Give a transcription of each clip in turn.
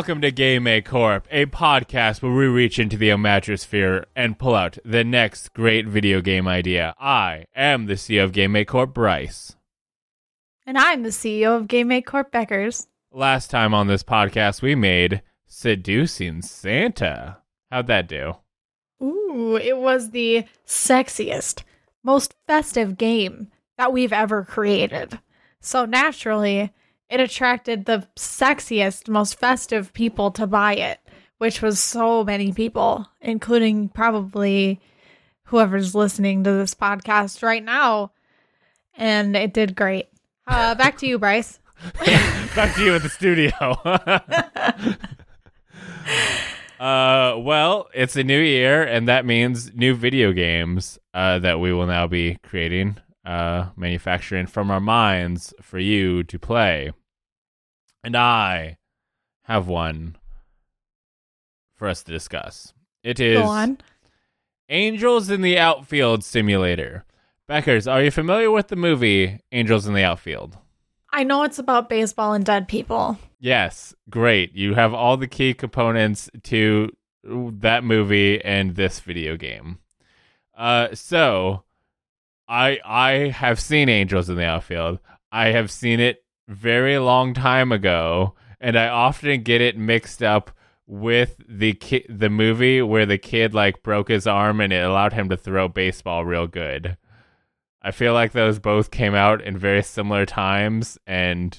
Welcome to Game A Corp, a podcast where we reach into the Amatrosphere and pull out the next great video game idea. I am the CEO of Game A Corp, Bryce. And I'm the CEO of Game Make Corp Beckers. Last time on this podcast, we made Seducing Santa. How'd that do? Ooh, it was the sexiest, most festive game that we've ever created. So naturally, it attracted the sexiest, most festive people to buy it, which was so many people, including probably whoever's listening to this podcast right now. And it did great. Uh, back to you, Bryce. Back to you at the studio. uh, well, it's a new year, and that means new video games uh, that we will now be creating, uh, manufacturing from our minds for you to play. And I have one for us to discuss. It is Go on. Angels in the Outfield Simulator. Beckers, are you familiar with the movie Angels in the Outfield? I know it's about baseball and dead people. Yes, great. You have all the key components to that movie and this video game. Uh, so I I have seen Angels in the Outfield. I have seen it very long time ago, and I often get it mixed up with the ki- the movie where the kid like broke his arm and it allowed him to throw baseball real good. I feel like those both came out in very similar times, and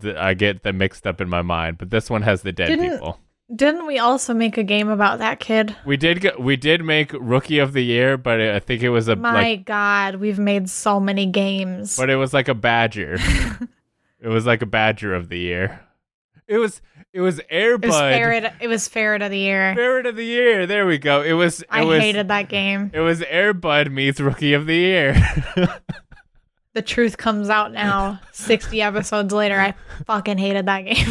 th- I get them mixed up in my mind. But this one has the dead Didn't- people. Didn't we also make a game about that kid? We did get, we did make Rookie of the Year, but I think it was a My like, God, we've made so many games. but it was like a Badger. it was like a Badger of the Year. It was it was Airbud. it was ferret. It was ferret of the year. Ferret of the Year. There we go. It was it I was hated that game. it was Airbud meets Rookie of the Year. The truth comes out now, sixty episodes later. I fucking hated that game.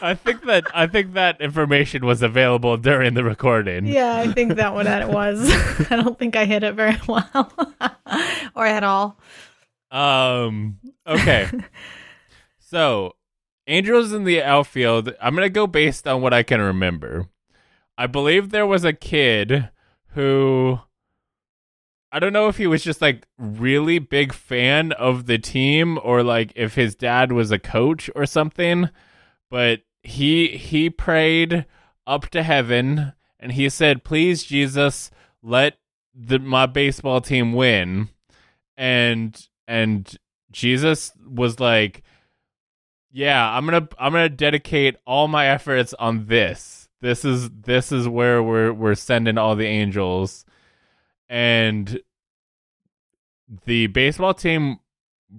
I think that I think that information was available during the recording. yeah, I think that what it was. I don't think I hit it very well, or at all. Um. Okay. so, Angels in the outfield. I'm gonna go based on what I can remember. I believe there was a kid who. I don't know if he was just like really big fan of the team or like if his dad was a coach or something, but he he prayed up to heaven and he said, "Please Jesus, let the my baseball team win." And and Jesus was like, "Yeah, I'm going to I'm going to dedicate all my efforts on this. This is this is where we're we're sending all the angels." And the baseball team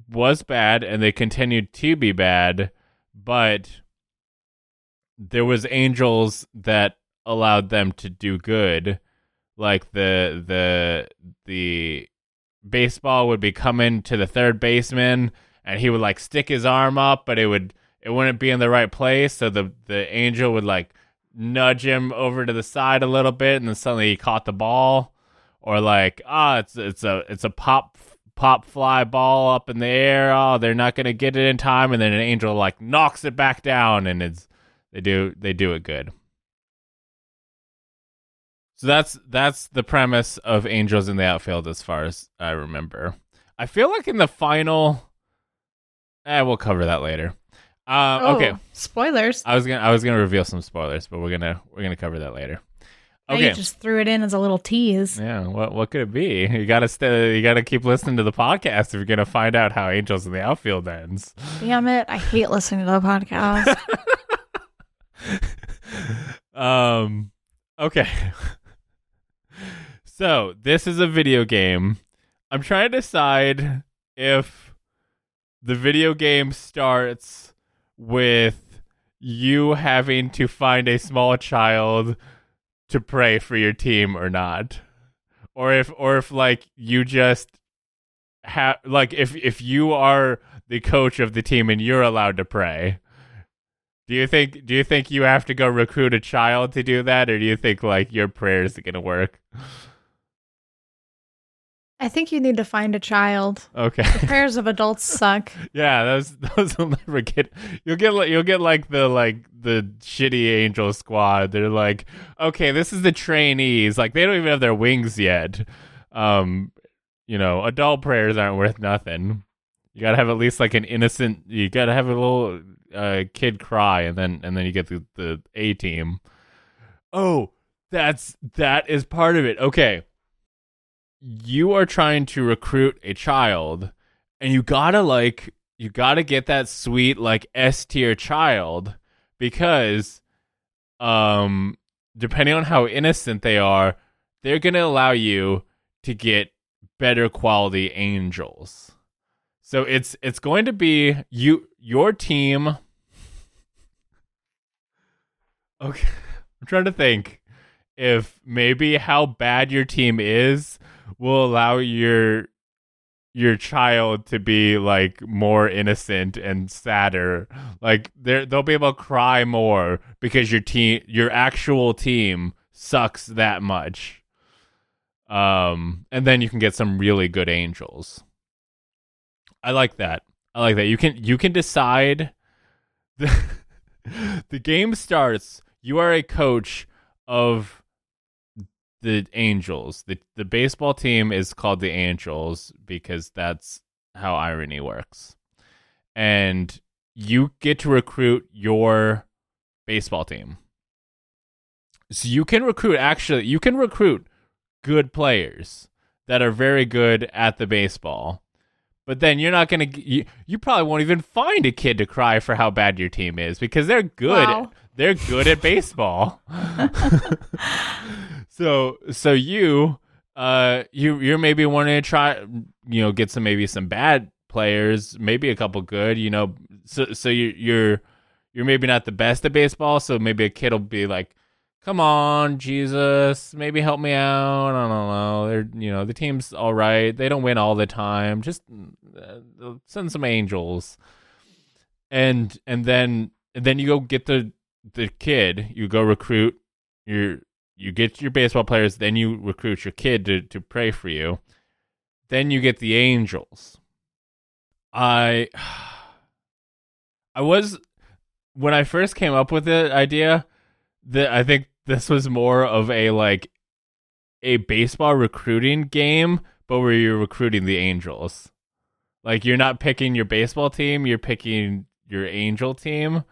was bad and they continued to be bad, but there was angels that allowed them to do good. Like the the the baseball would be coming to the third baseman and he would like stick his arm up but it would it wouldn't be in the right place so the the angel would like nudge him over to the side a little bit and then suddenly he caught the ball or like ah it's it's a it's a pop pop fly ball up in the air oh they're not going to get it in time and then an angel like knocks it back down and it's they do they do it good so that's that's the premise of Angels in the Outfield as far as I remember. I feel like in the final eh, we'll cover that later. Uh, Oh, okay. spoilers. I was gonna I was gonna reveal some spoilers, but we're gonna we're gonna cover that later. Okay. Just threw it in as a little tease. Yeah, what what could it be? You gotta stay, you gotta keep listening to the podcast if you're gonna find out how Angels in the Outfield ends. Damn it! I hate listening to the podcast. um okay so this is a video game i'm trying to decide if the video game starts with you having to find a small child to pray for your team or not or if or if like you just have like if if you are the coach of the team and you're allowed to pray do you think do you think you have to go recruit a child to do that or do you think like your prayers are going to work? I think you need to find a child. Okay. The prayers of adults suck. Yeah, those those will never get. You'll get like you'll get like the like the shitty angel squad. They're like, okay, this is the trainees. Like they don't even have their wings yet. Um, you know, adult prayers aren't worth nothing. You gotta have at least like an innocent. You gotta have a little uh, kid cry, and then and then you get the the A team. Oh, that's that is part of it. Okay, you are trying to recruit a child, and you gotta like you gotta get that sweet like S tier child because, um, depending on how innocent they are, they're gonna allow you to get better quality angels. So it's it's going to be you your team. Okay, I'm trying to think if maybe how bad your team is will allow your your child to be like more innocent and sadder. Like they they'll be able to cry more because your team your actual team sucks that much. Um and then you can get some really good angels. I like that. I like that. You can you can decide the the game starts. You are a coach of the Angels. The the baseball team is called the Angels because that's how irony works. And you get to recruit your baseball team. So you can recruit actually you can recruit good players that are very good at the baseball but then you're not gonna you, you probably won't even find a kid to cry for how bad your team is because they're good. Wow. They're good at baseball. so so you uh you you're maybe wanting to try you know get some maybe some bad players, maybe a couple good. You know, so so you you're you're maybe not the best at baseball. So maybe a kid will be like come on, Jesus, maybe help me out. I don't know. They're you know the team's all right. They don't win all the time. Just uh, send some angels, and and then and then you go get the the kid. You go recruit your you get your baseball players. Then you recruit your kid to to pray for you. Then you get the angels. I I was when I first came up with the idea that I think this was more of a like a baseball recruiting game, but where you're recruiting the Angels. Like you're not picking your baseball team, you're picking your Angel team.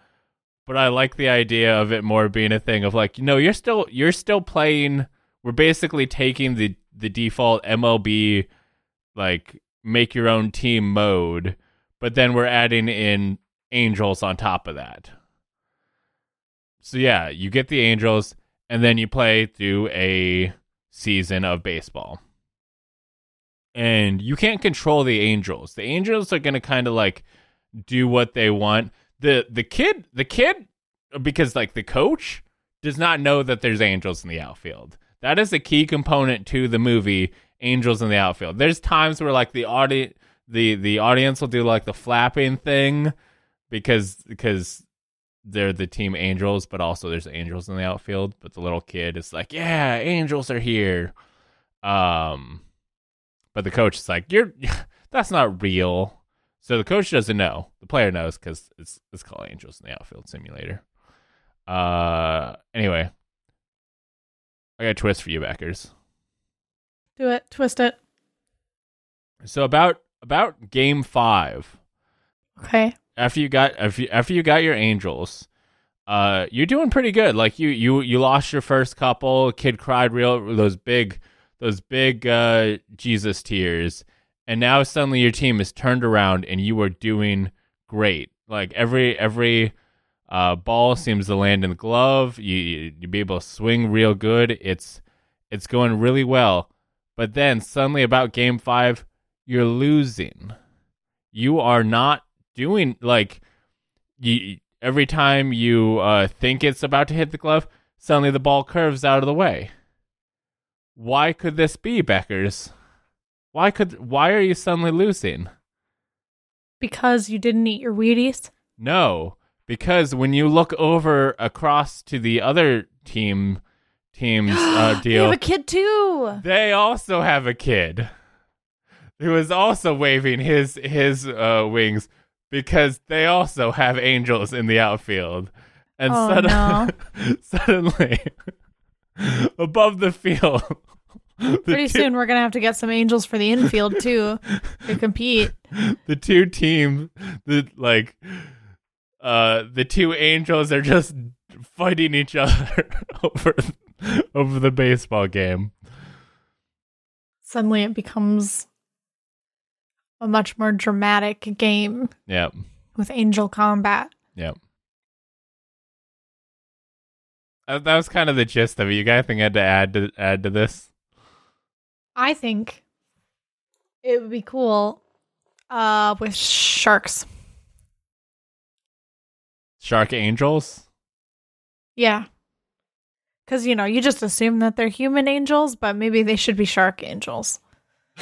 But I like the idea of it more being a thing of like, no, you're still you're still playing. We're basically taking the the default MLB like make your own team mode, but then we're adding in Angels on top of that. So yeah, you get the Angels and then you play through a season of baseball. And you can't control the Angels. The Angels are going to kind of like do what they want. The the kid, the kid because like the coach does not know that there's angels in the outfield. That is a key component to the movie Angels in the Outfield. There's times where like the audi- the the audience will do like the flapping thing because because they're the team angels, but also there's angels in the outfield. But the little kid is like, "Yeah, angels are here." Um, but the coach is like, "You're that's not real." So the coach doesn't know. The player knows because it's it's called Angels in the Outfield Simulator. Uh, anyway, I got a twist for you, Beckers. Do it. Twist it. So about about game five, Okay. after you got after you, after you got your angels, uh, you're doing pretty good. Like you you you lost your first couple. Kid cried real those big those big uh Jesus tears, and now suddenly your team is turned around and you are doing great. Like every every uh ball seems to land in the glove. You you be able to swing real good. It's it's going really well. But then suddenly about game five, you're losing. You are not doing like you every time you uh, think it's about to hit the glove, suddenly the ball curves out of the way. Why could this be, Beckers? Why could why are you suddenly losing? Because you didn't eat your Wheaties. No, because when you look over across to the other team team's uh, You deal, have a kid too. they also have a kid. who is also waving his his uh, wings because they also have angels in the outfield. And Oh, suddenly, suddenly above the field, Pretty two, soon we're gonna have to get some angels for the infield too to compete. the two teams, the like, uh, the two angels are just fighting each other over over the baseball game. Suddenly it becomes a much more dramatic game Yep, with angel combat. yep. Uh, that was kind of the gist of it. You got anything had to add to add to this? I think it would be cool uh with sharks. Shark angels. Yeah. Cuz you know, you just assume that they're human angels, but maybe they should be shark angels.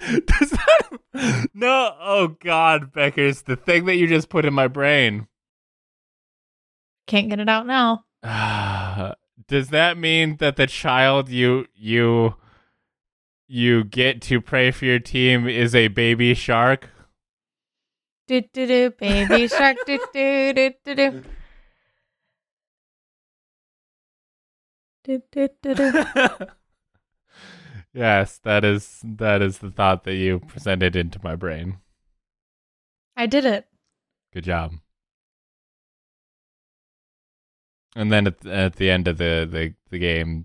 Does that... No, oh God, Beckers, the thing that you just put in my brain. Can't get it out now. Does that mean that the child you you you get to pray for your team is a baby shark? Do do do baby shark do do do do do. Yes, that is that is the thought that you presented into my brain. I did it. Good job. And then at, at the end of the, the, the game,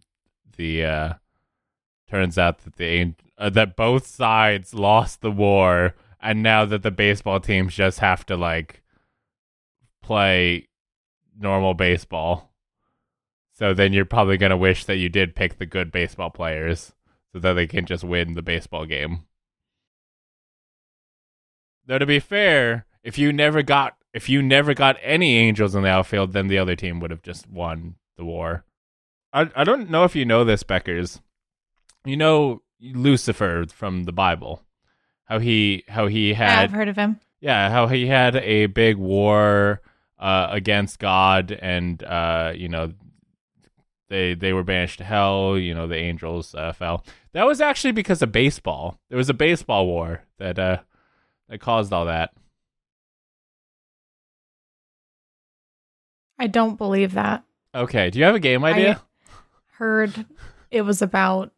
the uh, turns out that the uh, that both sides lost the war, and now that the baseball teams just have to like play normal baseball. So then you're probably gonna wish that you did pick the good baseball players, so that they can just win the baseball game. Though to be fair, if you never got if you never got any angels in the outfield, then the other team would have just won the war. I I don't know if you know this, Beckers. You know Lucifer from the Bible. How he how he had I've heard of him. yeah, how he had a big war uh, against God, and uh, you know, they they were banished to hell. You know, the angels uh, fell. That was actually because of baseball. There was a baseball war that uh, that caused all that. I don't believe that. Okay, do you have a game idea? Heard it was about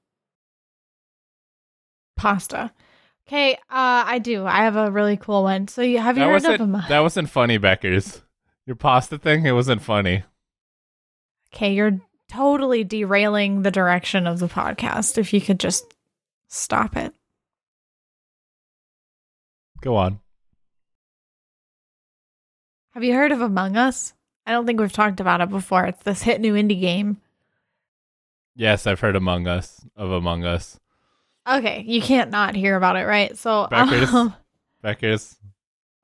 pasta. Okay, uh, I do. I have a really cool one. So you have you that heard of wasn't that wasn't funny, Beckers. Your pasta thing, it wasn't funny. Okay, you're totally derailing the direction of the podcast. If you could just stop it. Go on. Have you heard of Among Us? I don't think we've talked about it before. It's this hit new indie game. Yes, I've heard Among Us of Among Us. Okay, you can't not hear about it, right? So, Beckers. um, Beckers,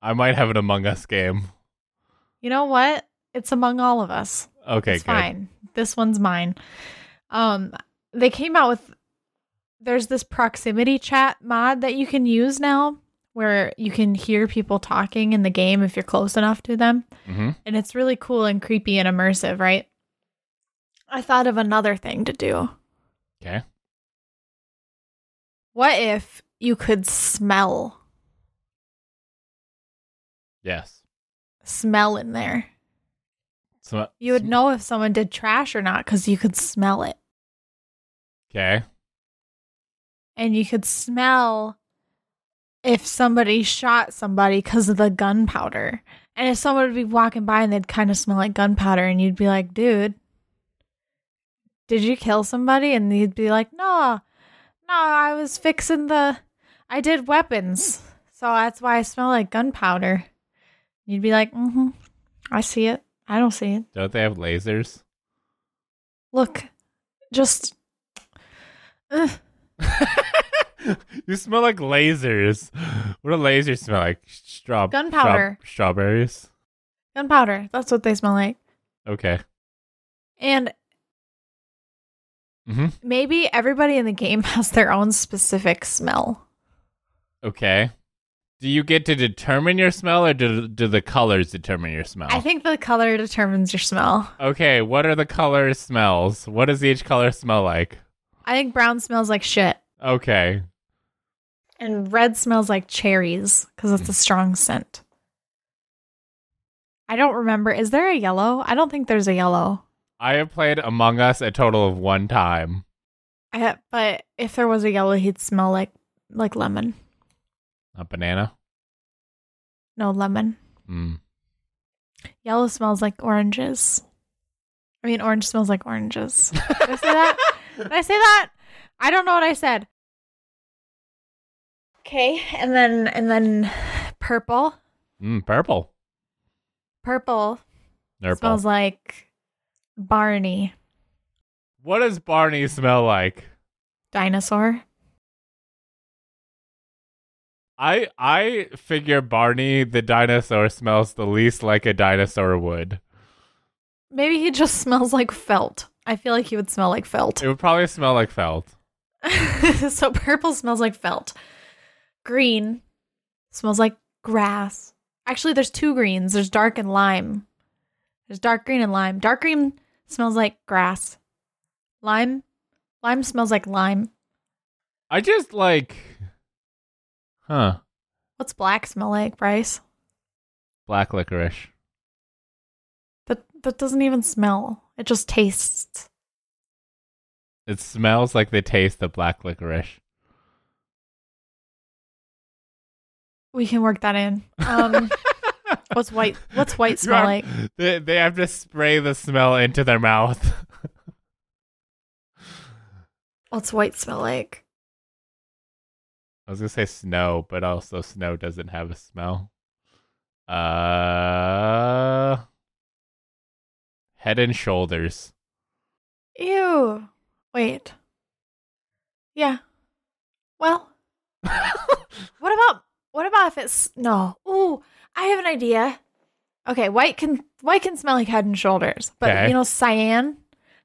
I might have an Among Us game. you know what? It's among all of us. Okay, it's good. fine. This one's mine. Um, they came out with there's this proximity chat mod that you can use now, where you can hear people talking in the game if you're close enough to them, hmm and it's really cool and creepy and immersive, right? I thought of another thing to do. Okay. What if you could smell Yes. smell in there? So, You would know if someone did trash or not because you could smell it. Okay. and you could smell if somebody shot somebody because of the gunpowder. And if someone would be walking by and they'd kind of smell like gunpowder, and you'd be like, dude, did you kill somebody? And you'd be like, no, no, I was fixing the, I did weapons. So that's why I smell like gunpowder. You'd be like, mm hmm, I see it. I don't see it. Don't they have lasers? Look, just, you smell like lasers. What do lasers smell like? Straw Gunpowder. straw- strawberries. gunpowder. That's what they smell like. Okay. And hmm maybe everybody in the game has their own specific smell. Okay. Do you get to determine your smell, or do do the colors determine your smell? I think the color determines your smell. Okay. What are the color smells? What does each color smell like? I think brown smells like shit. Okay. And red smells like cherries because it's a strong scent. I don't remember. Is there a yellow? I don't think there's a yellow. I have played Among Us a total of one time. I but if there was a yellow, he'd smell like like lemon. A banana. No lemon. Mm. Yellow smells like oranges. I mean, orange smells like oranges. Did I say that? Did I say that? I don't know what I said. Okay, and then and then purple. Mm, purple. Purple Purple. smells like Barney what does Barney smell like? dinosaur. I I figure Barney the dinosaur smells the least like a dinosaur would. Maybe he just smells like felt. I feel like he would smell like felt. It would probably smell like felt. so purple smells like felt. Green smells like grass. Actually, there's two greens. There's dark and lime. There's dark green and lime. Dark green smells like grass. Lime, lime smells like lime. I just like Huh. What's black smell like, Bryce? Black licorice. That that doesn't even smell. It just tastes. It smells like the taste of black licorice. We can work that in. Um, what's white? What's white smell like? They, they have to spray the smell into their mouth. What's white smell like? I was gonna say snow, but also snow doesn't have a smell. Uh, head and shoulders. Ew. Wait. Yeah. Well, what about what about if it's no? Ooh, I have an idea. Okay, white can white can smell like head and shoulders, but Okay. you know cyan,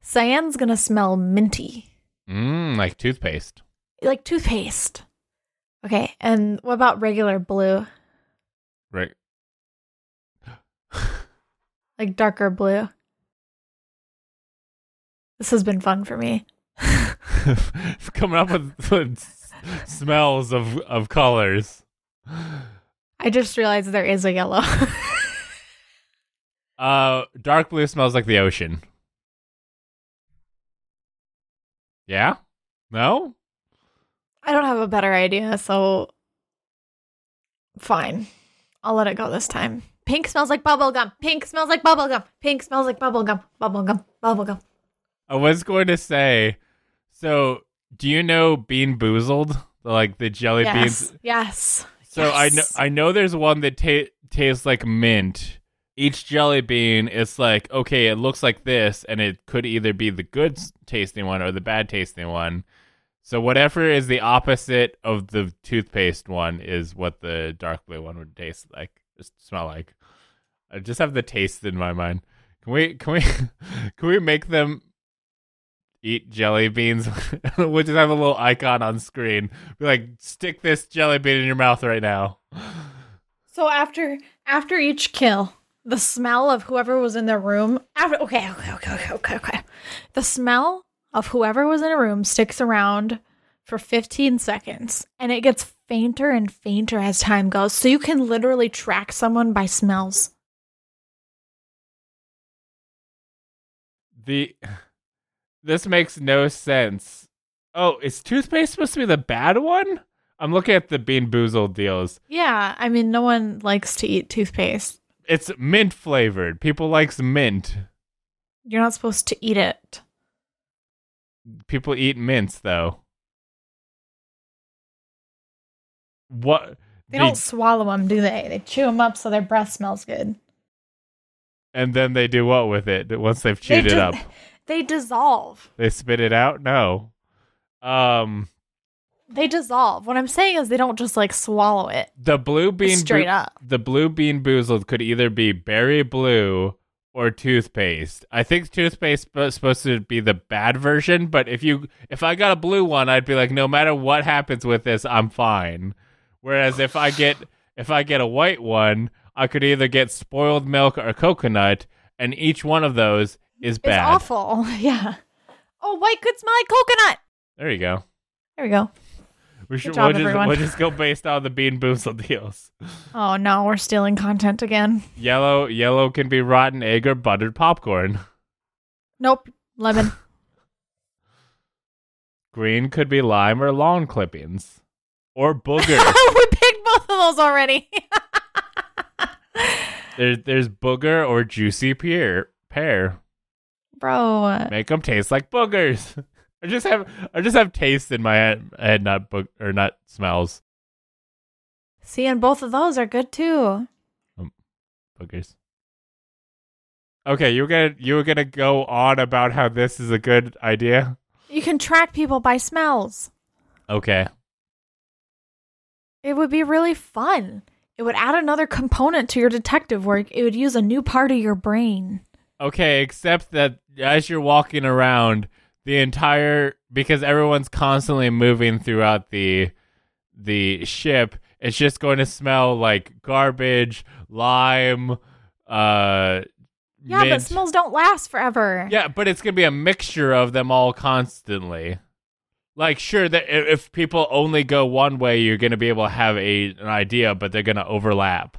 cyan's gonna smell minty, Mmm, like toothpaste. like toothpaste. Okay, and what about regular blue, Right. like darker blue? This has been fun for me. Coming up with, with s- smells of of colors. I just realized there is a yellow. Uh, dark blue smells like the ocean. Yeah? No? I don't have a better idea, so fine. I'll let it go this time. Pink smells like bubblegum. Pink smells like bubblegum. Pink smells like bubblegum. Bubblegum. Bubblegum. I was going to say, so do you know Bean Boozled? Like the jelly Yes. beans? Yes. So I know I know there's one that ta- tastes like mint. Each jelly bean is like okay, it looks like this, and it could either be the good tasting one or the bad tasting one. So whatever is the opposite of the toothpaste one is what the dark blue one would taste like, just smell like. I just have the taste in my mind. Can we can we can we make them eat jelly beans? we'll just have a little icon on screen. Be like, stick this jelly bean in your mouth right now. So after after each kill, the smell of whoever was in the room after okay, okay, okay, okay, okay, okay. The smell of whoever was in a room sticks around for 15 seconds and it gets fainter and fainter as time goes. So you can literally track someone by smells. The this makes no sense. Oh, is toothpaste supposed to be the bad one? I'm looking at the Bean Boozled deals. Yeah, I mean no one likes to eat toothpaste. It's mint flavored. People likes mint. You're not supposed to eat it. People eat mints though. What? They The- don't swallow them, do they? They chew them up so their breath smells good. and then they do what with it once they've chewed They it ju- up? They dissolve. They spit it out? No. Um, They dissolve. What I'm saying is they don't just like swallow it the blue bean straight boo- up. the blue bean boozled could either be berry blue or toothpaste. I think toothpaste is supposed to be the bad version, but if you if I got a blue one, I'd be like, no matter what happens with this, I'm fine. Whereas if I get if I get a white one, I could either get spoiled milk or coconut, and each one of those is It's bad. awful. Yeah. Oh, white could smell like coconut. There you go. There we go. We should. job, we'll just we'll just go based on the Bean Boozled deals. Oh no, we're stealing content again. Yellow yellow can be rotten egg or buttered popcorn. Nope. Lemon. Green could be lime or lawn clippings. Or booger. we picked both of those already. there's there's booger or juicy pear pear. Bro. Make them taste like boogers. I just have I just have taste in my head, head not boog or not smells. See, and both of those are good too. Um, boogers. Okay, you were gonna you were gonna go on about how this is a good idea. You can track people by smells. Okay. It would be really fun. It would add another component to your detective work. It would use a new part of your brain. Okay, except that as you're walking around, the entire because everyone's constantly moving throughout the the ship, it's just going to smell like garbage, lime, uh Yeah, but smells don't last forever. Yeah, but it's gonna be a mixture of them all constantly. Like, sure, that if people only go one way, you're gonna be able to have a an idea, but they're gonna overlap.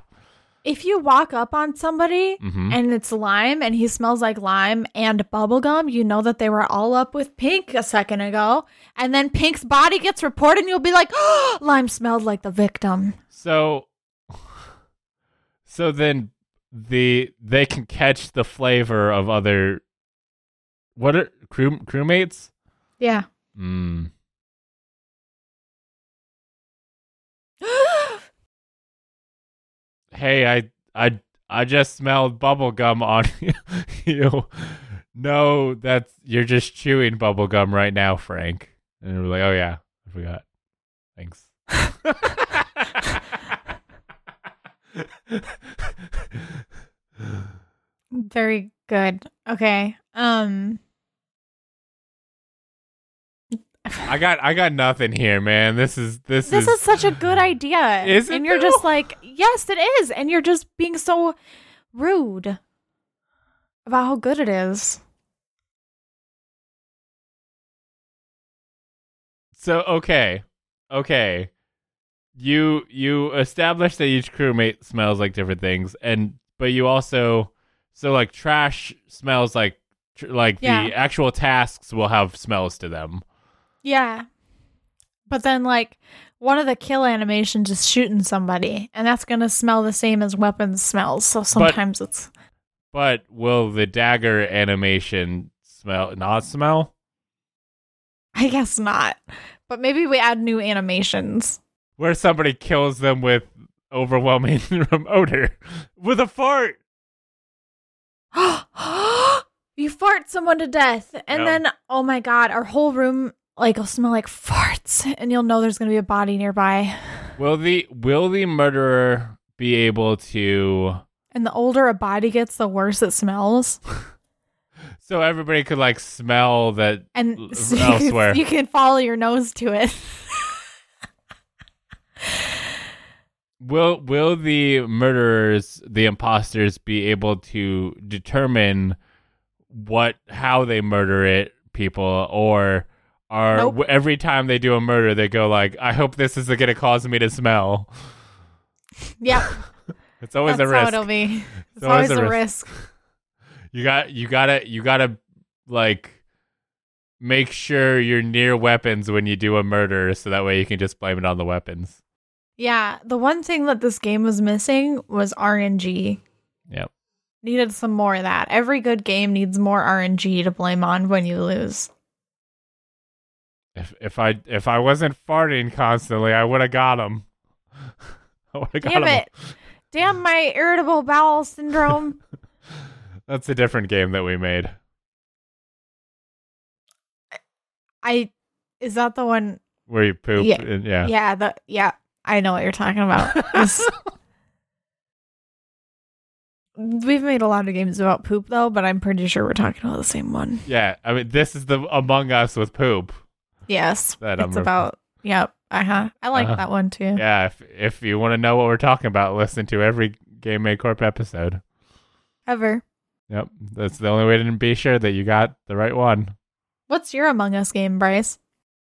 If you walk up on somebody hmm and it's lime and he smells like lime and bubblegum, you know that they were all up with Pink a second ago. And then Pink's body gets reported and you'll be like, oh, lime smelled like the victim. So, so then the they can catch the flavor of other what are crew crewmates? Yeah. Mm. Hey, I I I just smelled bubble gum on you. No, that's you're just chewing bubble gum right now, Frank. And we're like, oh yeah, I forgot. Thanks. Very good. Okay. Um I got I got nothing here, man. This is this, this is such a good idea. Is it and you're though? just like, yes, it is. And you're just being so rude about how good it is. So okay, okay, you you establish that each crewmate smells like different things, and but you also so like trash smells like tr- like Yeah. the actual tasks will have smells to them. Yeah. But then, like, one of the kill animations is shooting somebody, and that's going to smell the same as weapons smells. So sometimes it's. But will the dagger animation smell not smell? I guess not. But maybe we add new animations. Where somebody kills them with overwhelming odor with a fart. you fart someone to death, and Yep. then, oh my god, our whole room, like, it'll smell like farts, and you'll know there's going to be a body nearby. Will the will the murderer be able to? And the older a body gets, the worse it smells. So everybody could like smell that. And L- so elsewhere. you can follow your nose to it. Will will the murderers, the imposters, be able to determine what how they murder it people, or are Nope. every time they do a murder they go like, I hope this isn't going to cause me to smell. Yep. It's always That's a how risk. it'll be. It's, always always, a a risk. risk. You got you gotta you gotta like make sure you're near weapons when you do a murder, so that way you can just blame it on the weapons. Yeah, the one thing that this game was missing was RNG. Yep. Needed some more of that. Every good game needs more RNG to blame on when you lose. If if I if I wasn't farting constantly, I would have got him. I would have got Damn him. it. Damn my irritable bowel syndrome. That's a different game that we made. I is that the one Where you poop. Yeah. and- yeah. Yeah, the yeah, I know what you're talking about. We've made a lot of games about poop though, but I'm pretty sure we're talking about the same one. Yeah, I mean, this is the Among Us with poop. Yes. That it's about Yep. Uh-huh. I like Uh-huh. that one too. Yeah, if if you want to know what we're talking about, listen to every Game Made Corp episode. Ever. Yep, that's the only way to be sure that you got the right one. What's your Among Us game, Bryce?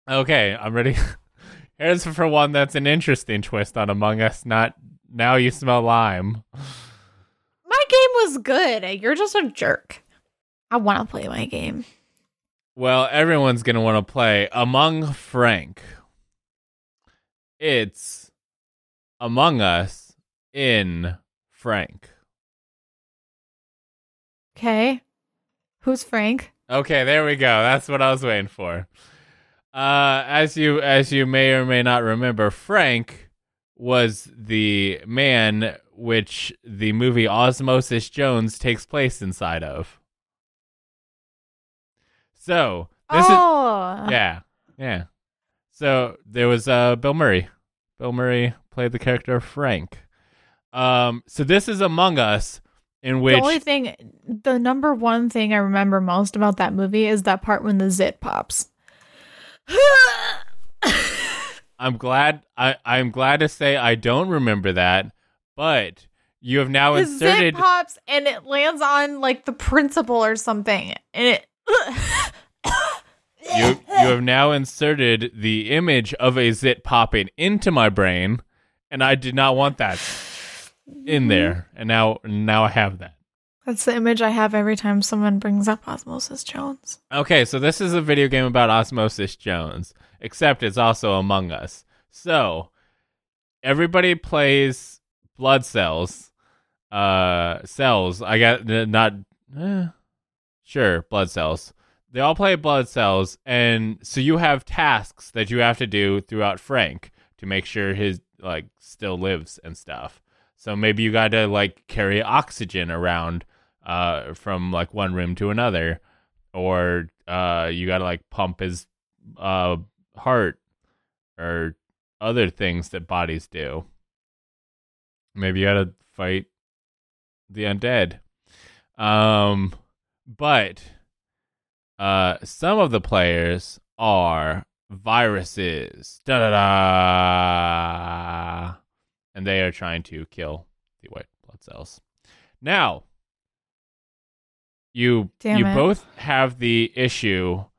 Okay, I'm ready. here's for one that's an interesting twist on Among Us. Not now you smell lime. My game was good. You're just a jerk. I want to play my game. Well, everyone's gonna want to play Among Frank. It's Among Us in Frank. Okay. Who's Frank? Okay, there we go. That's what I was waiting for. Uh, as you as you may or may not remember, Frank was the man which the movie Osmosis Jones takes place inside of. So this oh. is yeah yeah. So there was uh Bill Murray. Bill Murray played the character Frank. Um, so this is Among Us, in which the only thing, the number one thing I remember most about that movie is that part when the zit pops. I'm glad I I'm glad to say I don't remember that, but you have now the inserted zit pops and it lands on like the principal or something, and it. You you have now inserted the image of a zit popping into my brain, and I did not want that in there, and now now I have that. That's the image I have every time someone brings up Osmosis Jones. Okay, so this is a video game about Osmosis Jones, except it's also Among Us. So everybody plays blood cells. Uh, cells. I got not. Eh, sure, blood cells. They all play blood cells, and so you have tasks that you have to do throughout Frank to make sure his like still lives and stuff. So maybe you got to like carry oxygen around uh, from like one room to another, or uh, you got to like pump his uh, heart or other things that bodies do. Maybe you got to fight the undead. Um, but uh, some of the players are viruses. Da da da. And they are trying to kill the white blood cells. Now, you Damn you it. both have the issue.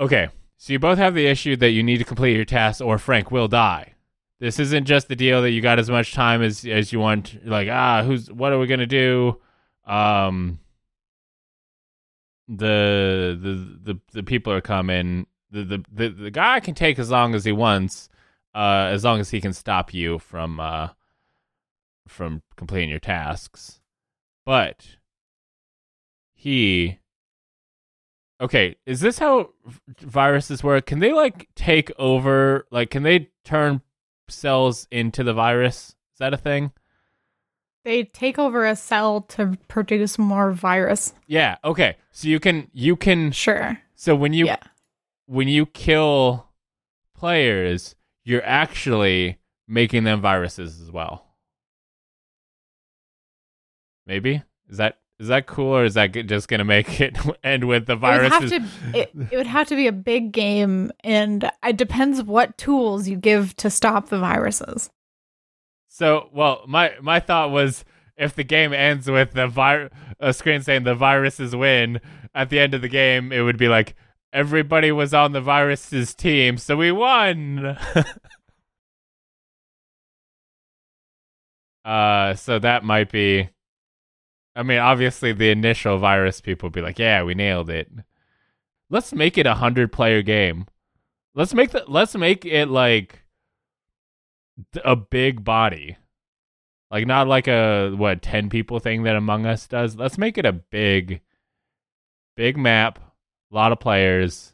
Okay, so you both have the issue that you need to complete your task, or Frank will die. This isn't just the deal that you got as much time as as you want. Like, ah, who's what are we gonna do? Um, the the the the people are coming. The the the, the guy can take as long as he wants, uh, as long as he can stop you from uh from completing your tasks. But he Okay, is this how viruses work? Can they like take over like can they turn cells into the virus? Is that a thing? They take over a cell to produce more virus. Yeah, okay. So you can you can Sure. so when you yeah. when you kill players, you're actually making them viruses as well. Maybe is that is that cool or is that just gonna make it end with the It would have to. It, it would have to be a big game, and it depends what tools you give to stop the viruses. So, well, my my thought was if the game ends with the vir- a screen saying the viruses win at the end of the game, it would be like everybody was on the viruses team, so we won. uh, so that might be. I mean, obviously, the initial virus people be like, "Yeah, we nailed it." Let's make it a hundred player game. Let's make the let's make it like a big body. Like not like a what 10 people thing that Among Us does. Let's make it a big big map, a lot of players.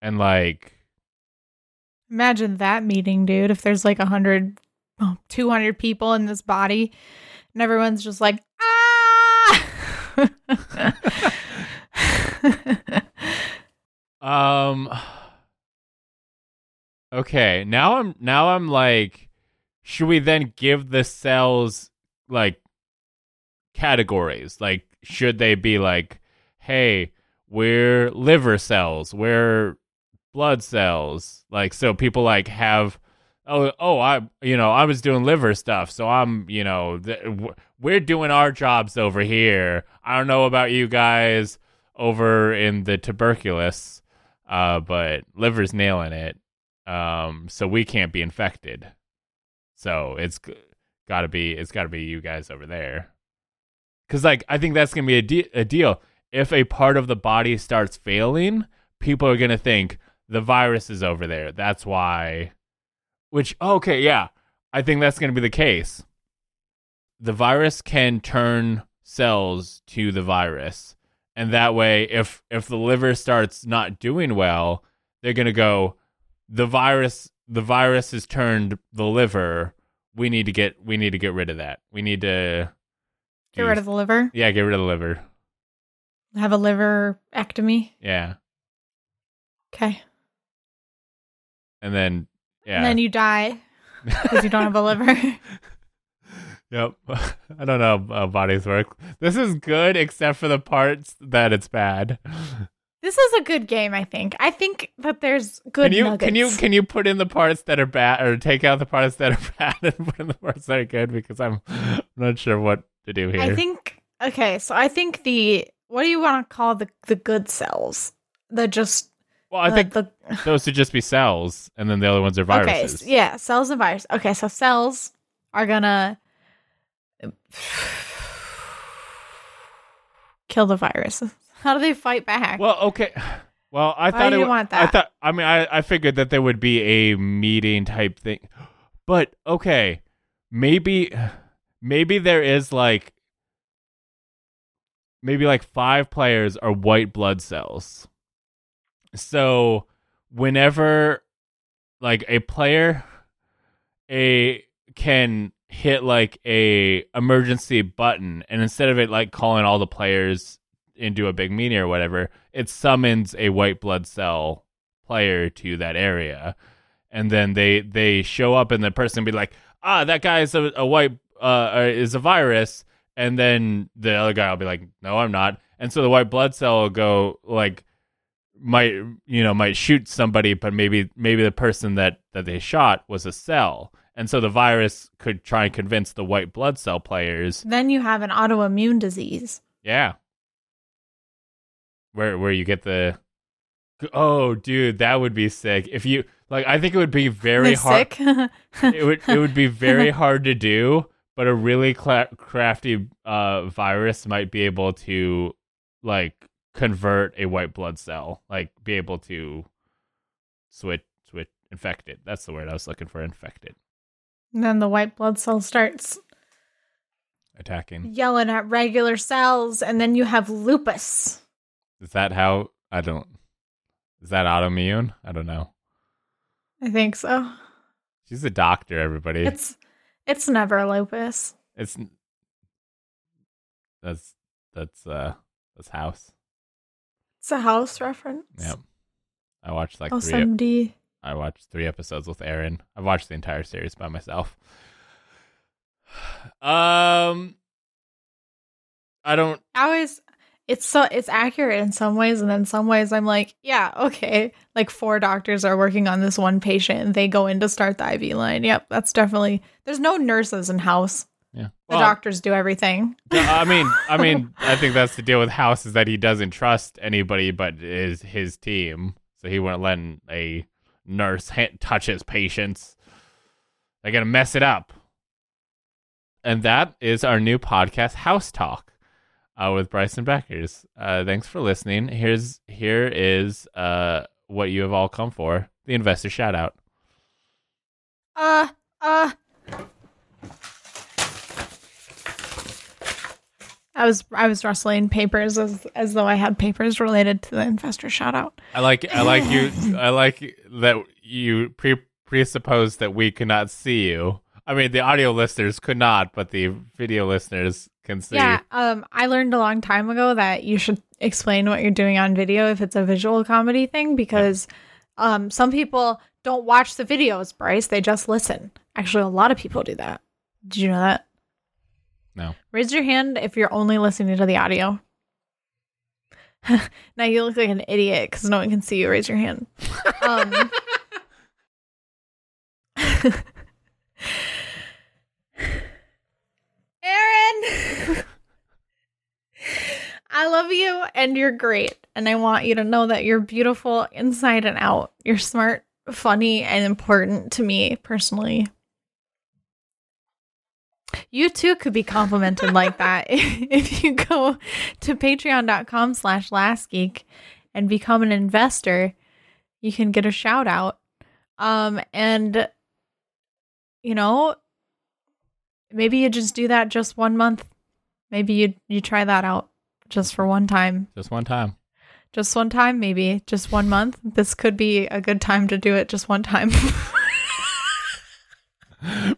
And like Imagine that meeting, dude. If there's like a hundred, oh, 200 people in this body, and everyone's just like, ah. um Okay, now I'm now I'm like should we then give the cells like categories? Like should they be like hey, we're liver cells, we're blood cells. Like so people like have oh oh I you know, I was doing liver stuff, so I'm, you know, th- we're doing our jobs over here. I don't know about you guys over in the tuberculous. uh, but liver's nailing it. Um, so we can't be infected. So it's gotta be it's gotta be you guys over there. Cause like I think that's gonna be a, de- a deal. If a part of the body starts failing, people are gonna think the virus is over there. That's why. Which okay, yeah, I think that's gonna be the case. The virus can turn cells to the virus, and that way, if if the liver starts not doing well, they're gonna go. The virus, the virus has turned the liver. We need to get we need to get rid of that. We need to Get rid of the liver. yeah, get rid of the liver. Have a liver ectomy. Yeah, Okay. and then yeah, And then you die because you don't have a liver. Yep. I don't know how bodies work. This is good except for the parts that it's bad. This is a good game, I think. I think that there's good Can you nuggets. can you can you put in the parts that are bad or take out the parts that are bad and put in the parts that are good because I'm not sure what to do here. I think okay, so I think the what do you want to call the the good cells? The just well, I uh, think the those should just be cells and then the other ones are okay, viruses. s- yeah, cells and viruses. Okay, so cells are gonna kill the virus. How do they fight back? Well, okay. Well, I Why thought do it, you wa- want I thought I mean I, I figured that there would be a meeting type thing. But okay, maybe maybe there is like maybe like 5 players are white blood cells. So whenever like a player a can hit like a emergency button and instead of it like calling all the players into a big meeting or whatever, it summons a white blood cell player to that area, and then they they show up and the person be like, ah, that guy is a, a white uh uh, is a virus, and then the other guy will be like, no, I'm not, and so the white blood cell will go like might you know might shoot somebody but maybe maybe the person that that they shot was a cell and so the virus could try and convince the white blood cell players then you have an autoimmune disease. yeah. Where where you get the Oh, dude, that would be sick. If you like I think it would be very hard sick. it would it would be very hard to do, but a really cla crafty uh virus might be able to like convert a white blood cell, like be able to switch switch infect it. That's the word I was looking for, infect it. And then the white blood cell starts Attacking. yelling at regular cells, and then you have lupus. Is that how I don't is that autoimmune? I don't know. I think so. She's a doctor, everybody. It's it's never lupus. It's that's that's uh that's house. It's a house reference. Yep. I watched like Oh, three. somebody. I watched three episodes with Aaron. I've watched the entire series by myself. Um, I don't. I always it's so it's accurate in some ways, and then some ways I'm like, yeah, okay. Like four doctors are working on this one patient, and they go in to start the IV line. Yep, that's definitely. There's no nurses in house. Yeah. The Well, doctors do everything. I mean, I mean, I think that's the deal with House is that he doesn't trust anybody but is his team, so he won't let a nurse ha- touch his patients. They're gonna mess it up. And that is our new podcast, House Talk, uh, with Bryson Beckers. Uh, thanks for listening. Here's here is uh what you have all come for: the investor shout out. Uh, uh. I was I was rustling papers as as though I had papers related to the investor shout out. I like I like you I like that you pre presuppose that we cannot see you. I mean the audio listeners could not, but the video listeners can see. Yeah, um, I learned a long time ago that you should explain what you're doing on video if it's a visual comedy thing because um, some people don't watch the videos, Bryce. They just listen. Actually, a lot of people do that. Did you know that? No. Raise your hand if you're only listening to the audio. now you look like an idiot because no one can see you. Raise your hand. Um, Aaron, I love you and you're great. And I want you to know that you're beautiful inside and out. You're smart, funny, and important to me personally. You too could be complimented like that if you go to patreon.com slash lastgeek and become an investor. You can get a shout out. Um, and you know, maybe you just do that just one month. Maybe you you try that out just for one time. Just one time. Just one time, maybe just one month. This could be a good time to do it just one time.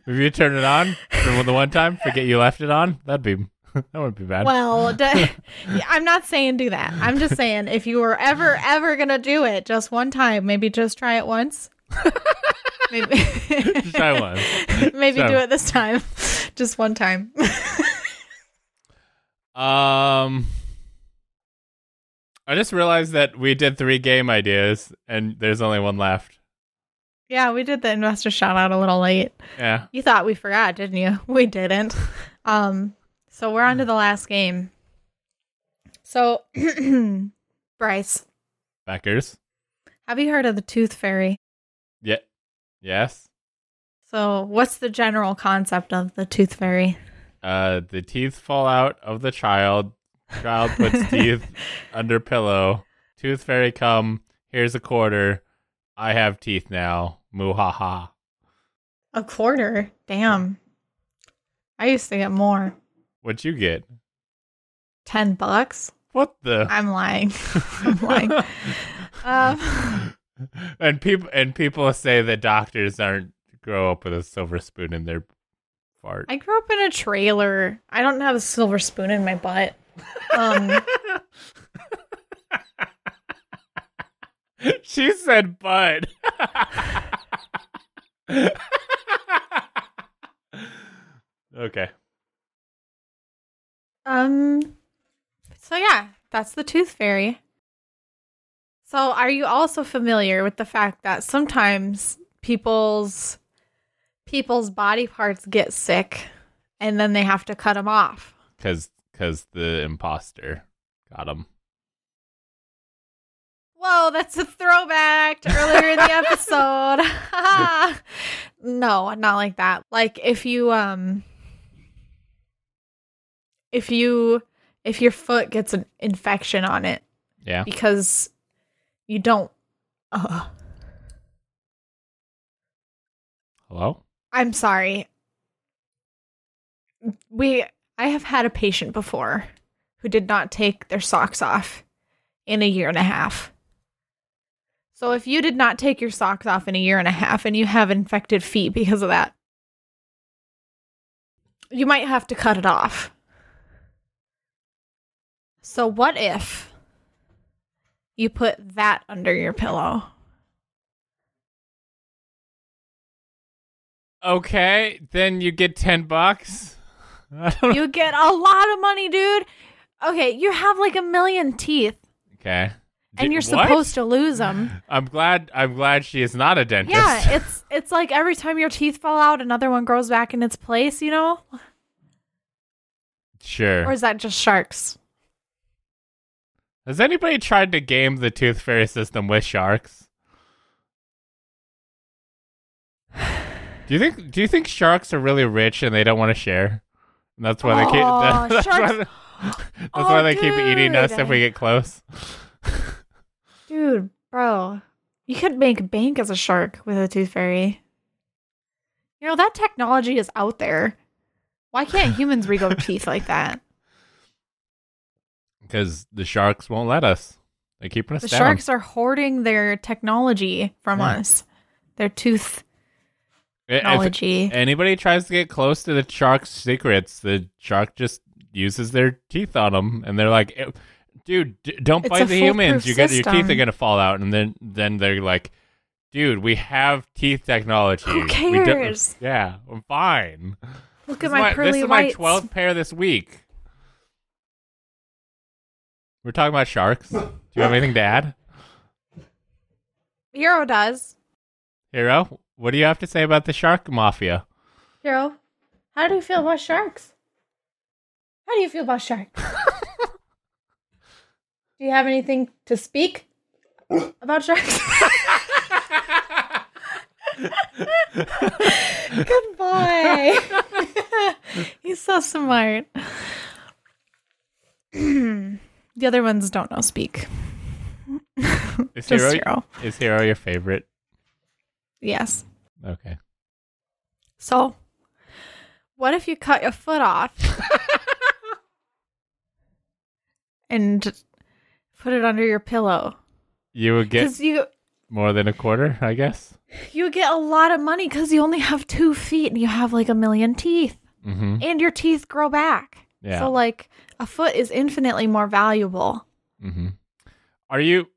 Maybe you turn it on for the one time, forget you left it on. That'd be that wouldn't be bad. well, d- I'm not saying do that. I'm just saying if you were ever ever gonna do it just one time, maybe just try it once. maybe Just try once. maybe Try- do it this time, just one time. Um, I just realized that we did three game ideas, and there's only one left. yeah, we did the investor shout out a little late. Yeah. You thought we forgot, didn't you? We didn't. Um, so we're on to the last game. So, Bryce, Beckers. have you heard of the Tooth Fairy? Yeah. Yes. So, what's the general concept of the Tooth Fairy? Uh, the teeth fall out of the child. Child puts teeth under pillow. Tooth fairy come. Here's a quarter. I have teeth now. Muhaha. A quarter? Damn. I used to get more. What'd you get? 10 bucks? What the? I'm lying. I'm lying. Um, and people and people say that doctors aren't grow up with a silver spoon in their fart. I grew up in a trailer. I don't have a silver spoon in my butt. Um, she said bud. okay. Um. So yeah, that's the tooth fairy. So are you also familiar with the fact that sometimes people's people's body parts get sick, and then they have to cut them off? Cause cause the imposter got him. Whoa, that's a throwback to earlier in the episode. no, not like that. Like if you um if you if your foot gets an infection on it Yeah. because you don't uh, Hello? I'm sorry. We I have had a patient before who did not take their socks off in a year and a half. So if you did not take your socks off in a year and a half and you have infected feet because of that, you might have to cut it off. So what if you put that under your pillow? Okay, then you get ten bucks. You get a lot of money, dude. Okay, you have like a million teeth Okay. and you're what? supposed to lose them. I'm glad I'm glad she is not a dentist. Yeah, it's it's like every time your teeth fall out, another one grows back in its place. You know, sure. or is that just sharks? Has anybody tried to game the tooth fairy system with sharks? Do you think do you think sharks are really rich and they don't want to share? And that's why they keep Oh, that's, why, sharks- they- that's Oh, why they keep eating us if we get close. Dude, bro, you could make bank as a shark with a tooth fairy. You know that technology is out there. Why can't humans regrow teeth like that? Because the sharks won't let us. They keep us The down. sharks are hoarding their technology from Yeah. us. Their tooth I- if anybody tries to get close to the shark's secrets, the shark just uses their teeth on them, and they're like, "Eh, "Dude, d- don't It's bite the humans. You got your teeth are gonna fall out." And then then they're like, "Dude, we have teeth technology. Who We cares? yeah, I'm fine. Look This at is my pearly This is my twelfth pair this week. We're talking about sharks. Do you have anything to add, Hero does. Hero? What do you have to say about the shark mafia? Hero, how do you feel about sharks? How do you feel about sharks? Do you have anything to speak about sharks? Good boy. He's so smart. the other ones don't know speak. Is Just hero, Hero. is hero your favorite? Yes. Okay. So, what if you cut your foot off and put it under your pillow? You would get you more than a quarter, I guess. you get a lot of money because you only have two feet and you have like a million teeth, Mm-hmm. and your teeth grow back. Yeah. So like a foot is infinitely more valuable. Mm-hmm. Are you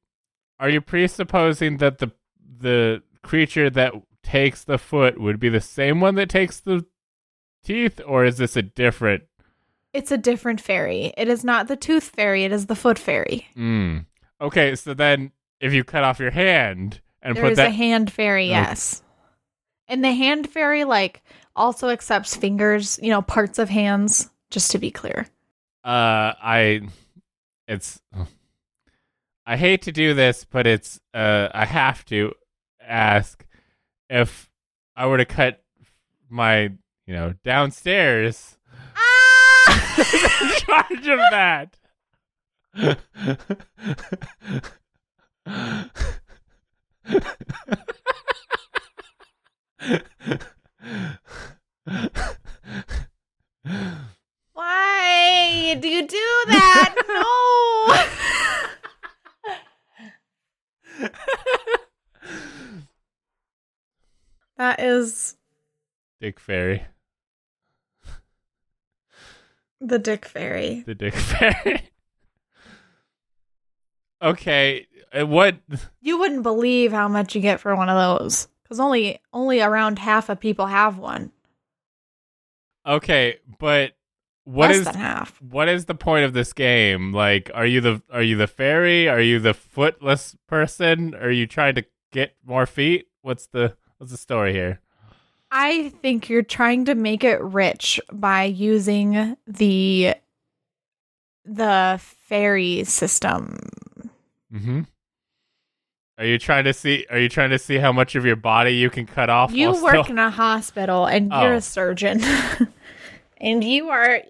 are you presupposing that the the creature that takes the foot would be the same one that takes the teeth, or is this a different? It's a different fairy. It is not the tooth fairy. It is the foot fairy. Mm. Okay, so then if you cut off your hand and There put is that, a hand fairy, Okay. yes. And the hand fairy like also accepts fingers, you know, parts of hands, just to be clear. uh, I, it's, I hate to do this, but it's, uh, I have to ask if I were to cut my, you know, downstairs. Ah! in charge of that. Why do you do that? no. that is Dick Fairy. the dick fairy. The Dick Fairy. okay, uh, what? You wouldn't believe how much you get for one of those cuz only only around half of people have one. Okay, but what Less is than half. what is the point of this game? Like, are you the are you the fairy? Are you the footless person? Are you trying to get more feet? What's the what's the story here? I think you're trying to make it rich by using the the fairy system. Mm-hmm. Are you trying to see? Are you trying to see how much of your body you can cut off? You work still- in a hospital and you're Oh. a surgeon. and you are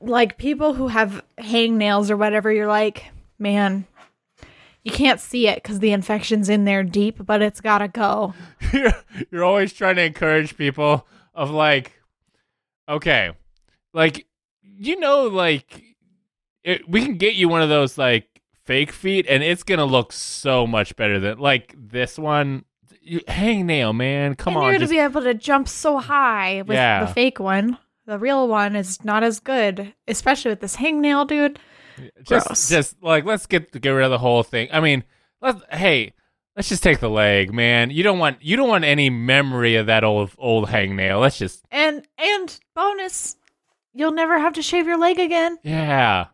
like people who have hangnails or whatever, you're like, man, you can't see it because the infection's in there deep, but it's gotta go. you're, you're always trying to encourage people of like okay like you know like it, we can get you one of those like fake feet and it's gonna look so much better than like this one you, hangnail man come and on you're just, to be able to jump so high with Yeah. the fake one. The real one is not as good, especially with this hangnail, dude. Just, gross. just like let's get get rid of the whole thing i mean let's hey let's just take the leg man you don't want you don't want any memory of that old old hangnail let's just And and bonus, you'll never have to shave your leg again. yeah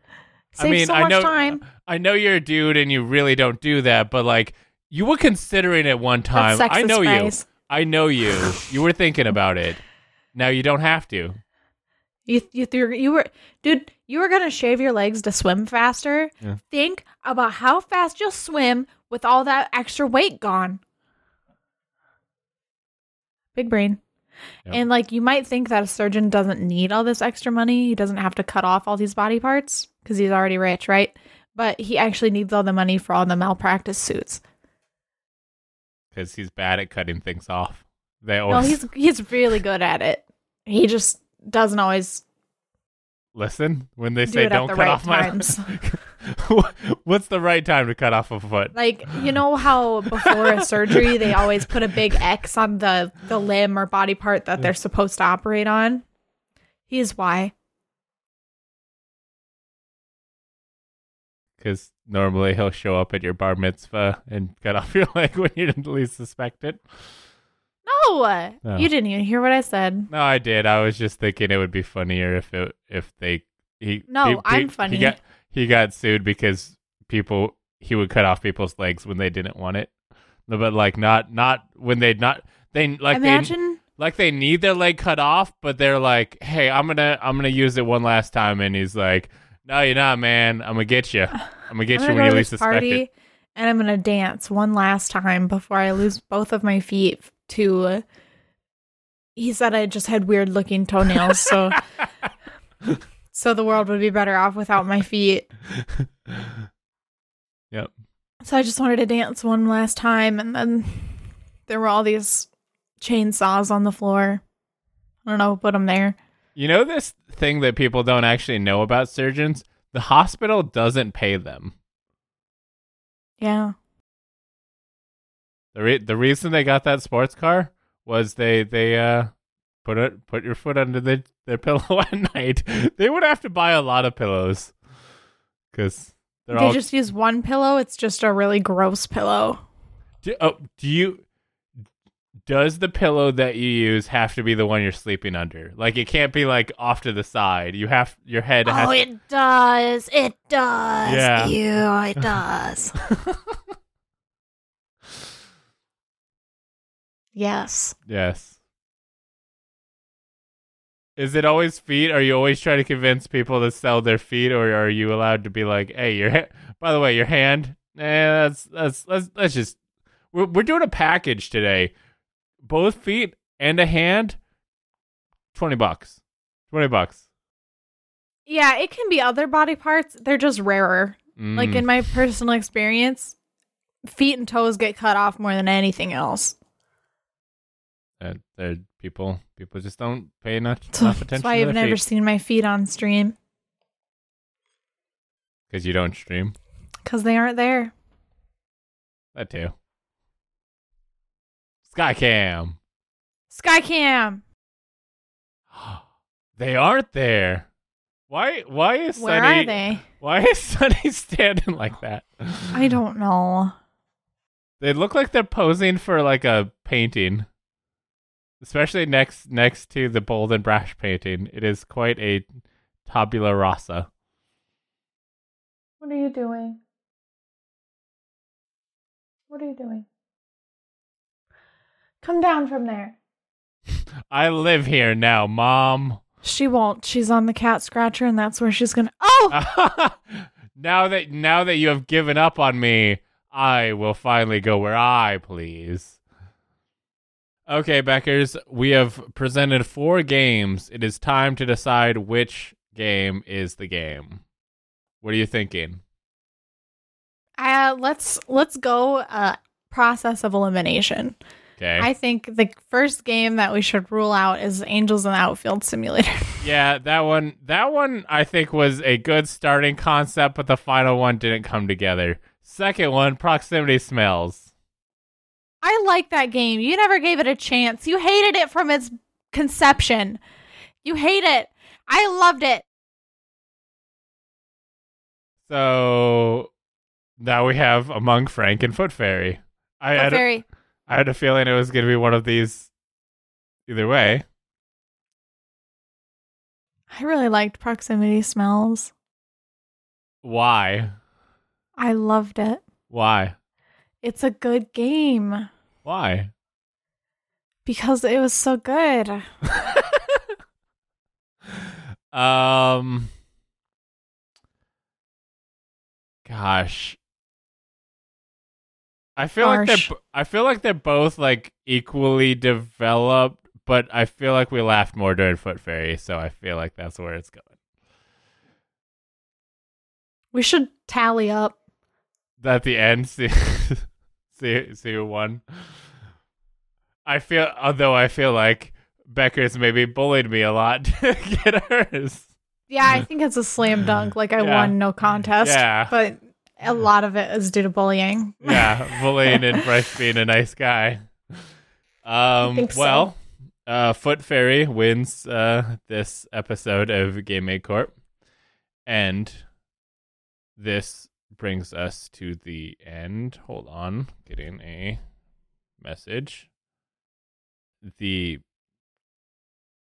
Save I mean, so I much know, time. I know you're a dude and you really don't do that, but like you were considering it one time. I know phrase. you. I know you. You were thinking about it. Now you don't have to. You you th- you were dude, you were gonna shave your legs to swim faster. Yeah. Think about how fast you'll swim with all that extra weight gone. Big brain. Yep. And like you might think that a surgeon doesn't need all this extra money. He doesn't have to cut off all these body parts because he's already rich, right? But he actually needs all the money for all the malpractice suits. Because he's bad at cutting things off. They No, always he's he's really good at it. He just doesn't always listen when they do say don't cut right off my. times. What's the right time to cut off a foot? Like you know how before a surgery they always put a big X on the the limb or body part that they're supposed to operate on. Here's why. Because normally he'll show up at your bar mitzvah and cut off your leg when you didn't least suspect it. No, No. you didn't even hear what I said. No, I did. I was just thinking it would be funnier if it if they he No, he- I'm he- funny. He got he got sued because people he would cut off people's legs when they didn't want it, but like not not when they'd not they like they Imagine like they need their leg cut off, but they're like, hey, I'm gonna I'm gonna use it one last time, and he's like, no, you're not, man. I'm gonna get you. I'm gonna get I'm you gonna when go you least suspect it. and I'm gonna dance one last time before I lose both of my feet to. He said I just had weird looking toenails, so so the world would be better off without my feet. Yep. So I just wanted to dance one last time, and then there were all these chainsaws on the floor. I don't know, put them there. You know this thing that people don't actually know about surgeons? The hospital doesn't pay them. Yeah. The re- the reason they got that sports car was they they uh put it put your foot under the their pillow at night. They would have to buy a lot of pillows because they're all. just use one pillow. It's just a really gross pillow. do, oh, do you? Does the pillow that you use have to be the one you're sleeping under? Like it can't be like off to the side. You have your head. has Oh, it does. It does. Yeah. Ew, it does. yes. Yes. Is it always feet? Are you always trying to convince people to sell their feet, or are you allowed to be like, "Hey, your ha- by the way, your hand? Eh, that's that's let's let's just we're we're doing a package today, both feet and a hand, twenty bucks, twenty bucks. Yeah, it can be other body parts. They're just rarer. Like Mm. in my personal experience, feet and toes get cut off more than anything else. Uh, there- people people just don't pay enough, enough That's why I've never feet seen my feet on stream because you don't stream because they aren't there. that too. Skycam. Skycam. They aren't there. Why? Why is Where Sunny? are they? Why is Sunny standing like that? I don't know. They look like they're posing for like a painting, especially next next to the bold and brash painting. It is quite a tabula rasa. What are you doing? What are you doing? Come down from there. I live here now, Mom. She won't. She's on the cat scratcher, and that's where she's gonna. Oh! now that now that you have given up on me, I will finally go where I please. Okay, Beckers, we have presented four games. It is time to decide which game is the game. What are you thinking? Uh, let's let's go. Uh, process of elimination. Okay. I think the first game that we should rule out is Angels in the Outfield Simulator. yeah, that one that one I think was a good starting concept, but the final one didn't come together. Second one, proximity smells. I like that game. You never gave it a chance. You hated it from its conception. You hate it. I loved it. So now we have Among Frank and Foot Fairy. I But had, a, very I had a feeling it was going to be one of these either way. I really liked Proximity Smells. Why? I loved it. Why? It's a good game Why? because it was so good. um gosh i feel like they're i feel like they're both like equally developed but i feel like we laughed more during foot fairy so i feel like that's where it's going We should tally up. at the end see see see who won i feel although i feel like Beckers maybe bullied me a lot to get hers Yeah, I think it's a slam dunk. Like I Yeah. won no contest. Yeah. But a lot of it is due to bullying. yeah, bullying and Bryce being a nice guy. Um, think so. well, uh, Foot Fairy wins uh, this episode of Game Made Corp, and this brings us to the end. Hold on, getting a message. The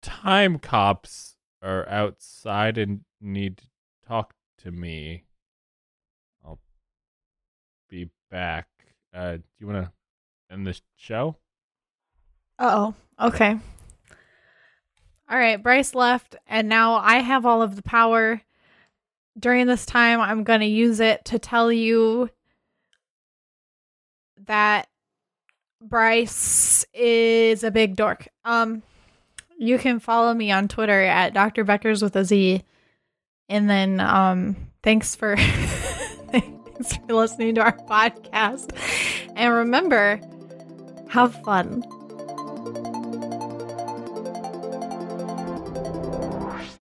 time cops are outside and need to talk to me. I'll be back. Uh, do you want to end the show? Oh, okay. All right, Bryce left, and now I have all of the power. During this time, I'm going to use it to tell you that Bryce is a big dork. Um, you can follow me on Twitter at Dr. Beckers with a Z. And then um, thanks for thanks for listening to our podcast. And remember, have fun.